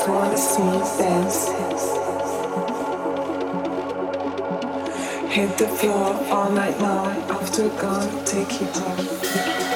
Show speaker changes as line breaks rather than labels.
just wanna see you dance. Hit the floor all night long. After gone, take you home.